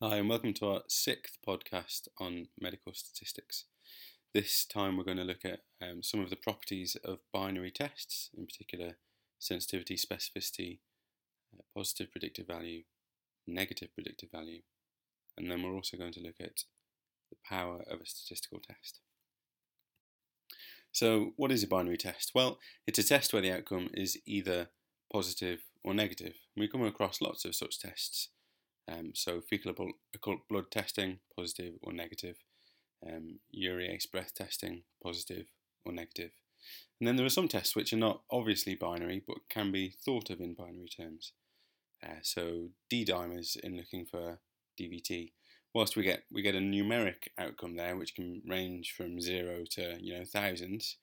Hi, and welcome to our sixth podcast on medical statistics. This time we're going to look at um, some of the properties of binary tests, in particular sensitivity, specificity, uh, positive predictive value, negative predictive value, and then we're also going to look at the power of a statistical test. So, what is a binary test? Well, it's a test where the outcome is either positive or negative. We come across lots of such tests um, so fecal occult blood testing, positive or negative. Um, urease breath testing, positive or negative. And then there are some tests which are not obviously binary, but can be thought of in binary terms. Uh, so D-dimers in looking for DVT. Whilst we get we get a numeric outcome there, which can range from zero to you know thousands,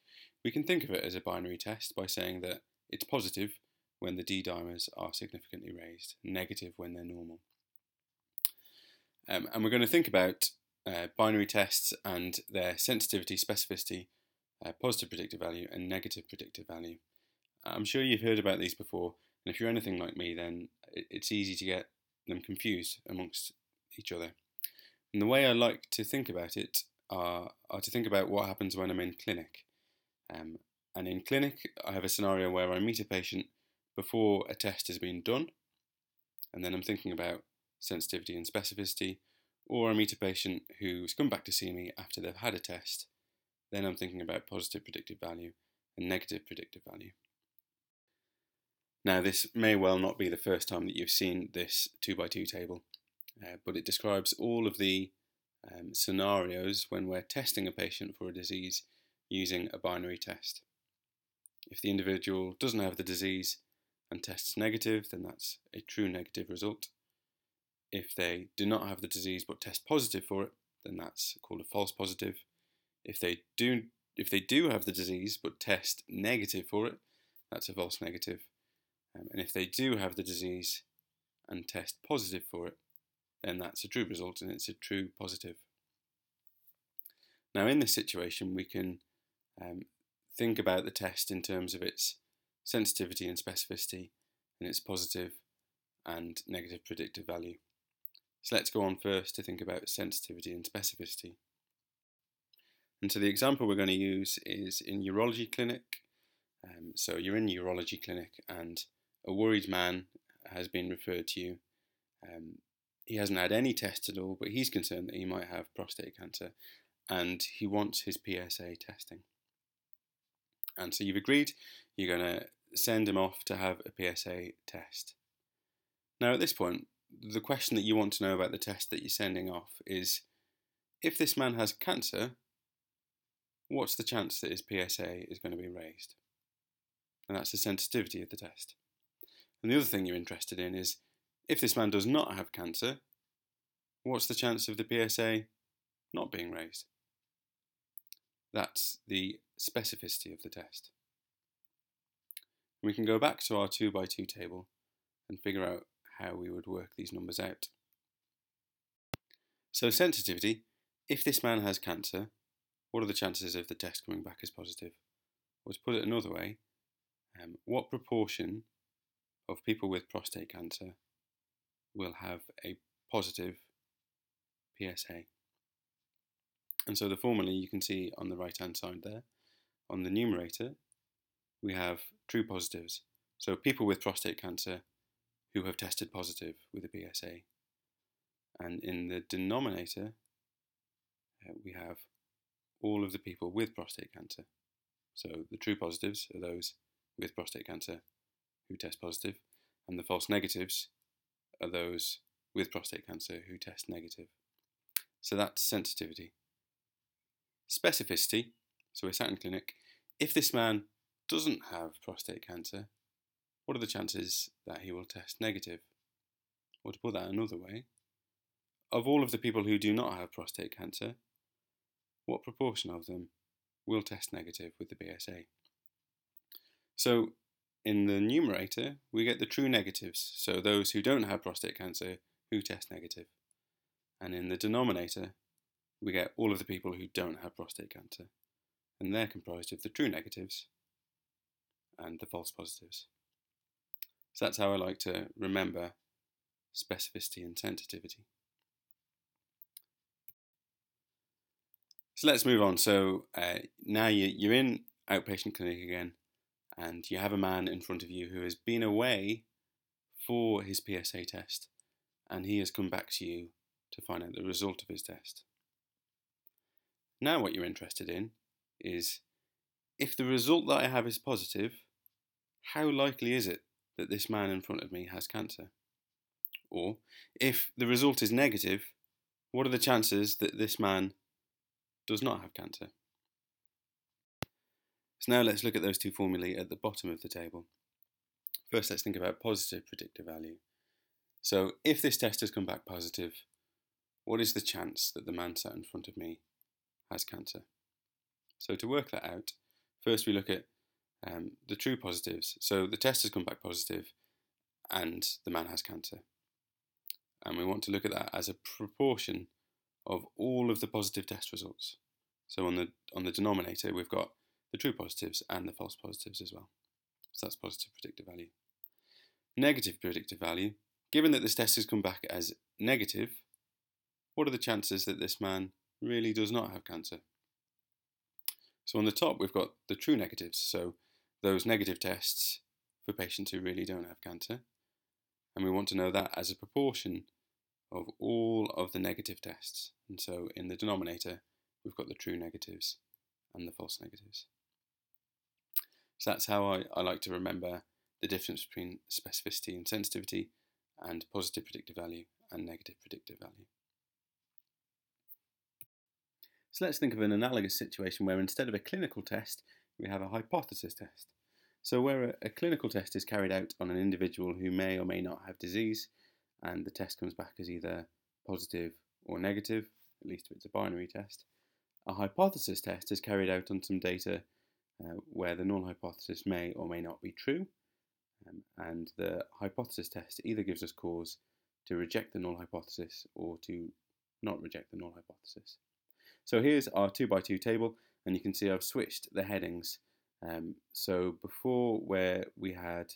we can think of it as a binary test by saying that it's positive when the D-dimers are significantly raised, negative when they're normal. Um, and we're going to think about uh, binary tests and their sensitivity, specificity, uh, positive predictive value, and negative predictive value. I'm sure you've heard about these before, and if you're anything like me, then it's easy to get them confused amongst each other. And the way I like to think about it are, are to think about what happens when I'm in clinic. Um, and in clinic, I have a scenario where I meet a patient before a test has been done, and then I'm thinking about sensitivity and specificity, or I meet a patient who's come back to see me after they've had a test, then I'm thinking about positive predictive value and negative predictive value. Now, this may well not be the first time that you've seen this 2 by 2 table, uh, but it describes all of the um, scenarios when we're testing a patient for a disease using a binary test. If the individual doesn't have the disease and tests negative, then that's a true negative result. If they do not have the disease but test positive for it, then that's called a false positive. If they do if they do have the disease but test negative for it, that's a false negative. Um, and if they do have the disease and test positive for it, then that's a true result and it's a true positive. Now, in this situation, we can um, think about the test in terms of its sensitivity and specificity and its positive and negative predictive value. So let's go on first to think about sensitivity and specificity. And so the example we're going to use is in urology clinic. Um, so you're in urology clinic and a worried man has been referred to you. Um, he hasn't had any tests at all, but he's concerned that he might have prostate cancer and he wants his PSA testing. And so you've agreed you're going to send him off to have a PSA test. Now, at this point, the question that you want to know about the test that you're sending off is if this man has cancer, what's the chance that his PSA is going to be raised? And that's the sensitivity of the test. And the other thing you're interested in is if this man does not have cancer, what's the chance of the PSA not being raised? That's the specificity of the test. We can go back to our 2 by 2 table and figure out how we would work these numbers out. So sensitivity, if this man has cancer, what are the chances of the test coming back as positive? Or to put it another way, um, what proportion of people with prostate cancer will have a positive PSA? And so the formula you can see on the right hand side there. On the numerator, we have true positives. So people with prostate cancer who have tested positive with a PSA. And in the denominator, uh, we have all of the people with prostate cancer. So the true positives are those with prostate cancer who test positive, and the false negatives are those with prostate cancer who test negative. So that's sensitivity. Specificity, so we're sat in clinic, if this man doesn't have prostate cancer, what are the chances that he will test negative? Or to put that another way, of all of the people who do not have prostate cancer, what proportion of them will test negative with the PSA? So in the numerator, we get the true negatives, so those who don't have prostate cancer who test negative. And in the denominator, we get all of the people who don't have prostate cancer, and they're comprised of the true negatives and the false positives. So that's how I like to remember specificity and sensitivity. So let's move on. So uh, now you, are in outpatient clinic again, and you have a man in front of you who has been away for his PSA test, and he has come back to you to find out the result of his test. Now, what you're interested in is if the result that I have is positive, how likely is it that this man in front of me has cancer? Or if the result is negative, what are the chances that this man does not have cancer? So now let's look at those two formulae at the bottom of the table. First, let's think about positive predictive value. So if this test has come back positive, what is the chance that the man sat in front of me has cancer? So to work that out, first we look at um, the true positives. So the test has come back positive and the man has cancer. And we want to look at that as a proportion of all of the positive test results. So on the on the denominator we've got the true positives and the false positives as well. So that's positive predictive value. Negative predictive value, given that this test has come back as negative, what are the chances that this man really does not have cancer? So on the top we've got the true negatives, so those negative tests for patients who really don't have cancer. And we want to know that as a proportion of all of the negative tests. And so in the denominator, we've got the true negatives and the false negatives. So that's how I, I like to remember the difference between specificity and sensitivity and positive predictive value and negative predictive value. So let's think of an analogous situation where instead of a clinical test, we have a hypothesis test. So where a, a clinical test is carried out on an individual who may or may not have disease, and the test comes back as either positive or negative, at least if it's a binary test. A hypothesis test is carried out on some data uh, where the null hypothesis may or may not be true, um, and the hypothesis test either gives us cause to reject the null hypothesis or to not reject the null hypothesis. So here's our 2 by 2 table, and you can see I've switched the headings. Um, so before where we had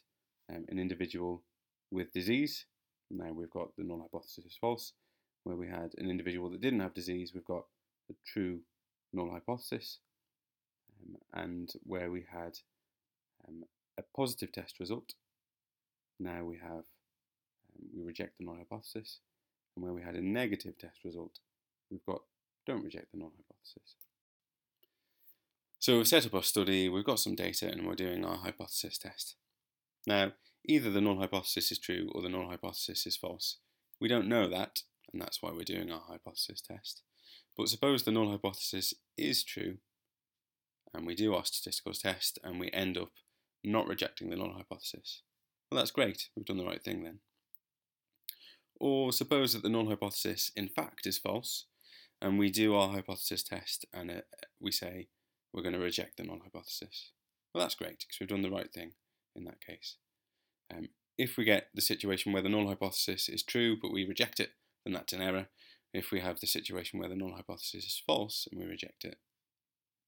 um, an individual with disease, now we've got the null hypothesis is false. Where we had an individual that didn't have disease, we've got the true null hypothesis. Um, and where we had um, a positive test result, now we have um, we reject the null hypothesis. And where we had a negative test result, we've got don't reject the null hypothesis. So we've set up our study, we've got some data, and we're doing our hypothesis test. Now, either the null hypothesis is true or the null hypothesis is false. We don't know that, and that's why we're doing our hypothesis test. But suppose the null hypothesis is true, and we do our statistical test, and we end up not rejecting the null hypothesis. Well, that's great, we've done the right thing then. Or suppose that the null hypothesis in fact is false, and we do our hypothesis test, and uh, we say we're going to reject the null hypothesis. Well, that's great, because we've done the right thing in that case. Um, if we get the situation where the null hypothesis is true but we reject it, then that's an error. If we have the situation where the null hypothesis is false and we reject it,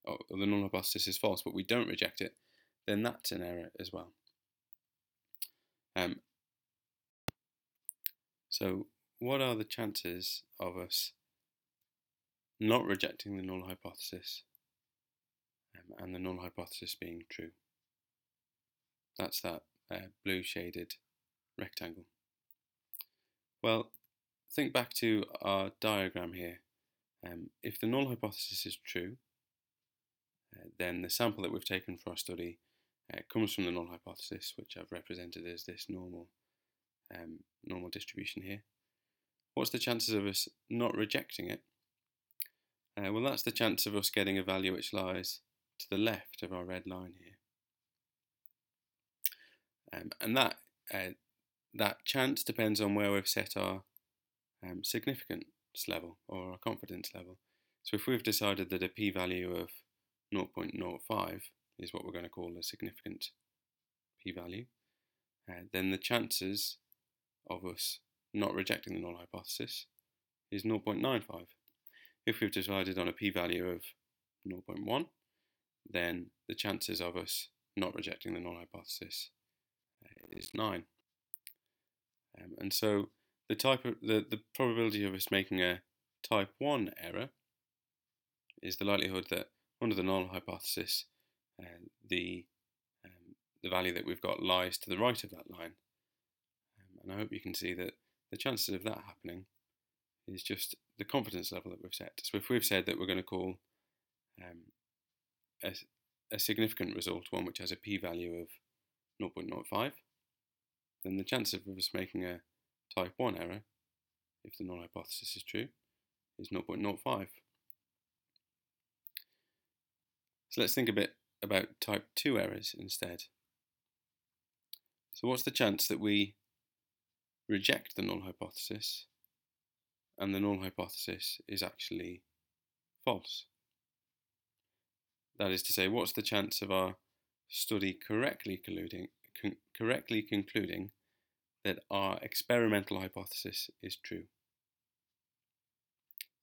or the null hypothesis is false but we don't reject it, then that's an error as well. Um, so, what are the chances of us not rejecting the null hypothesis and the null hypothesis being true? That's that uh, blue shaded rectangle. Well, think back to our diagram here. Um, if the null hypothesis is true, uh, then the sample that we've taken for our study uh, comes from the null hypothesis, which I've represented as this normal, um, normal distribution here. What's the chances of us not rejecting it? Uh, well, that's the chance of us getting a value which lies to the left of our red line here. Um, and that uh, that chance depends on where we've set our um, significance level or our confidence level. So if we've decided that a p-value of 0.05 is what we're going to call a significant p-value, uh, then the chances of us not rejecting the null hypothesis is 0.95. If we've decided on a p-value of 0.1, then the chances of us not rejecting the null hypothesis is 9. Um, and so the type of the, the probability of us making a type 1 error is the likelihood that under the null hypothesis, uh, the um, the value that we've got lies to the right of that line. Um, and I hope you can see that the chances of that happening is just the confidence level that we've set. So if we've said that we're going to call um, a, a significant result one which has a p-value of 0.05, then the chance of us making a type 1 error, if the null hypothesis is true, is 0.05. So let's think a bit about type 2 errors instead. So what's the chance that we reject the null hypothesis and the null hypothesis is actually false? That is to say, what's the chance of our study correctly concluding, con correctly concluding that our experimental hypothesis is true?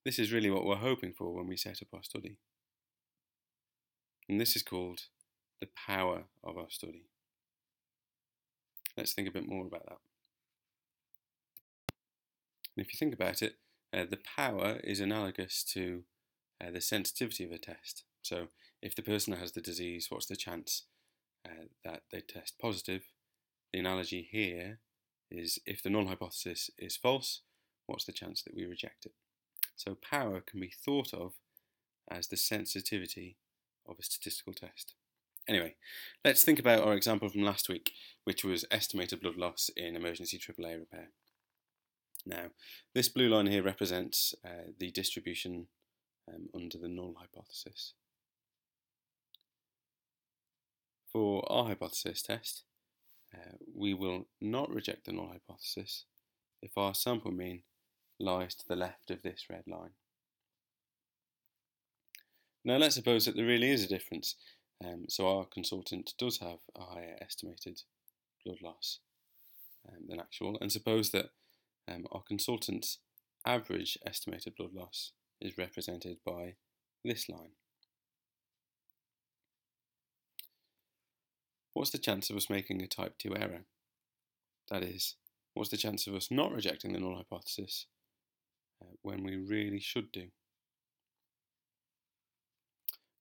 This is really what we're hoping for when we set up our study. And this is called the power of our study. Let's think a bit more about that. And if you think about it, uh, the power is analogous to uh, the sensitivity of a test. So if the person has the disease, what's the chance uh, that they test positive? The analogy here is if the null hypothesis is false, what's the chance that we reject it? So power can be thought of as the sensitivity of a statistical test. Anyway, let's think about our example from last week, which was estimated blood loss in emergency AAA repair. Now, this blue line here represents uh, the distribution um, under the null hypothesis. For our hypothesis test, uh, we will not reject the null hypothesis if our sample mean lies to the left of this red line. Now let's suppose that there really is a difference, um, so our consultant does have a higher estimated blood loss um, than actual, and suppose that um, our consultant's average estimated blood loss is represented by this line. What's the chance of us making a type 2 error? That is, what's the chance of us not rejecting the null hypothesis uh, when we really should do?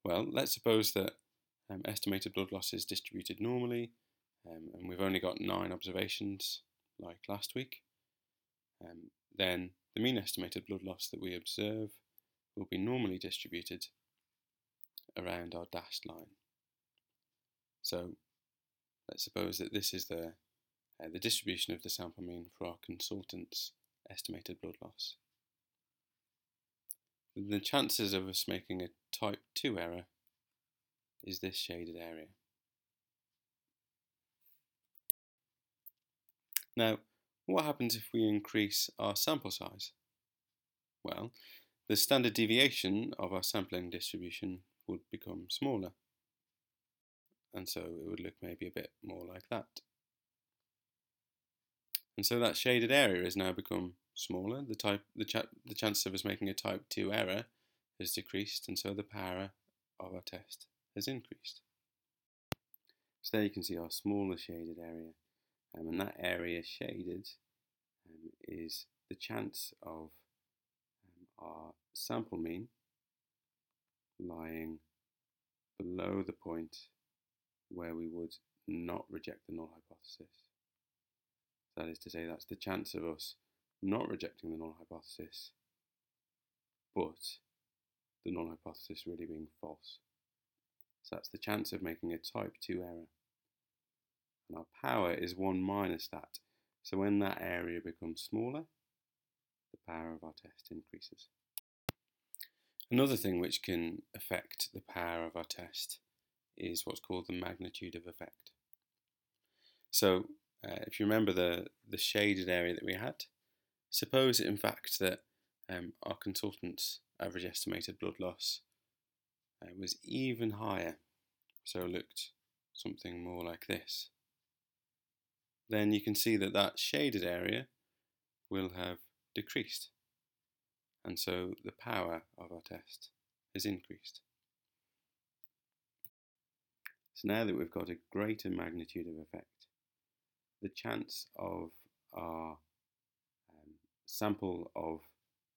Well, let's suppose that um, estimated blood loss is distributed normally um, and we've only got nine observations like last week. Um, then the mean estimated blood loss that we observe will be normally distributed around our dashed line. So let's suppose that this is the, uh, the distribution of the sample mean for our consultant's estimated blood loss the chances of us making a type 2 error is this shaded area. Now, what happens if we increase our sample size? Well, the standard deviation of our sampling distribution would become smaller. And so it would look maybe a bit more like that. And so that shaded area has now become smaller, the type the, the chance of us making a type 2 error has decreased and so the power of our test has increased. So there you can see our smaller shaded area um, and that area shaded um, is the chance of um, our sample mean lying below the point where we would not reject the null hypothesis. That is to say, that's the chance of us not rejecting the null hypothesis, but the null hypothesis really being false. So that's the chance of making a type 2 error. And our power is 1 minus that. So when that area becomes smaller, the power of our test increases. Another thing which can affect the power of our test is what's called the magnitude of effect. So uh, if you remember the, the shaded area that we had, Suppose, in fact, that um, our consultant's average estimated blood loss uh, was even higher, so looked something more like this. Then you can see that that shaded area will have decreased, and so the power of our test has increased. So now that we've got a greater magnitude of effect, the chance of our sample of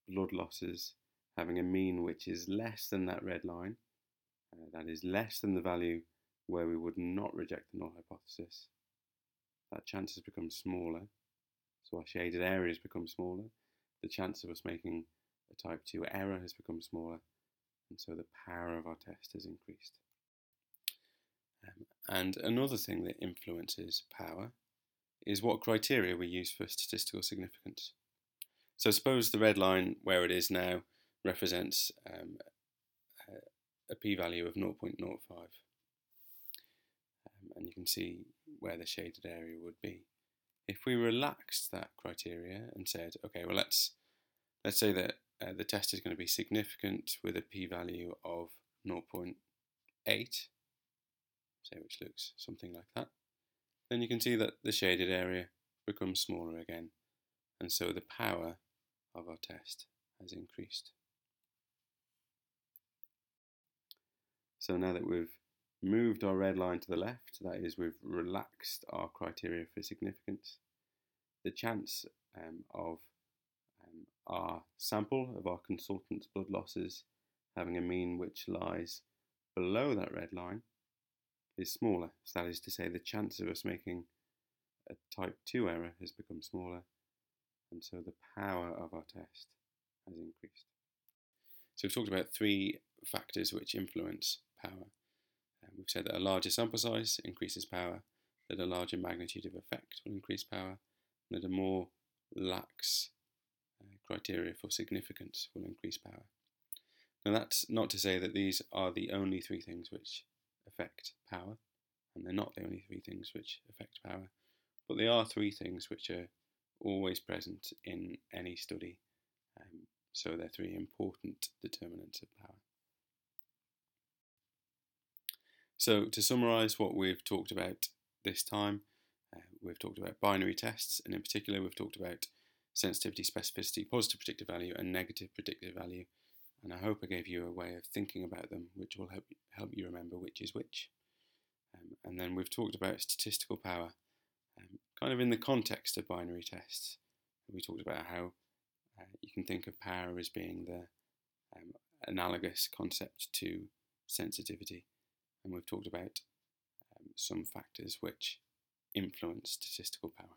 blood losses having a mean which is less than that red line, uh, that is less than the value where we would not reject the null hypothesis, that chance has become smaller. So our shaded areas become smaller. The chance of us making a type 2 error has become smaller. And so the power of our test has increased. Um, and another thing that influences power is what criteria we use for statistical significance. So suppose the red line where it is now represents um, a p-value of 0.05. Um, and you can see where the shaded area would be. If we relaxed that criteria and said, okay, well let's let's say that uh, the test is going to be significant with a p-value of 0.8, say which looks something like that, then you can see that the shaded area becomes smaller again, and so the power of our test has increased. So now that we've moved our red line to the left, that is, we've relaxed our criteria for significance, the chance um, of um, our sample of our consultant's blood losses having a mean which lies below that red line is smaller. So that is to say, the chance of us making a type 2 error has become smaller, and so the power of our test has increased. So we've talked about three factors which influence power. Um, we've said that a larger sample size increases power, that a larger magnitude of effect will increase power, and that a more lax uh, criteria for significance will increase power. Now that's not to say that these are the only three things which affect power, and they're not the only three things which affect power, but they are three things which are always present in any study. Um, so they're three important determinants of power. So to summarise what we've talked about this time, uh, we've talked about binary tests, and in particular we've talked about sensitivity, specificity, positive predictive value, and negative predictive value. And I hope I gave you a way of thinking about them, which will help help you remember which is which. Um, and then we've talked about statistical power, um, kind of in the context of binary tests. We talked about how uh, you can think of power as being the um, analogous concept to sensitivity, and we've talked about um, some factors which influence statistical power.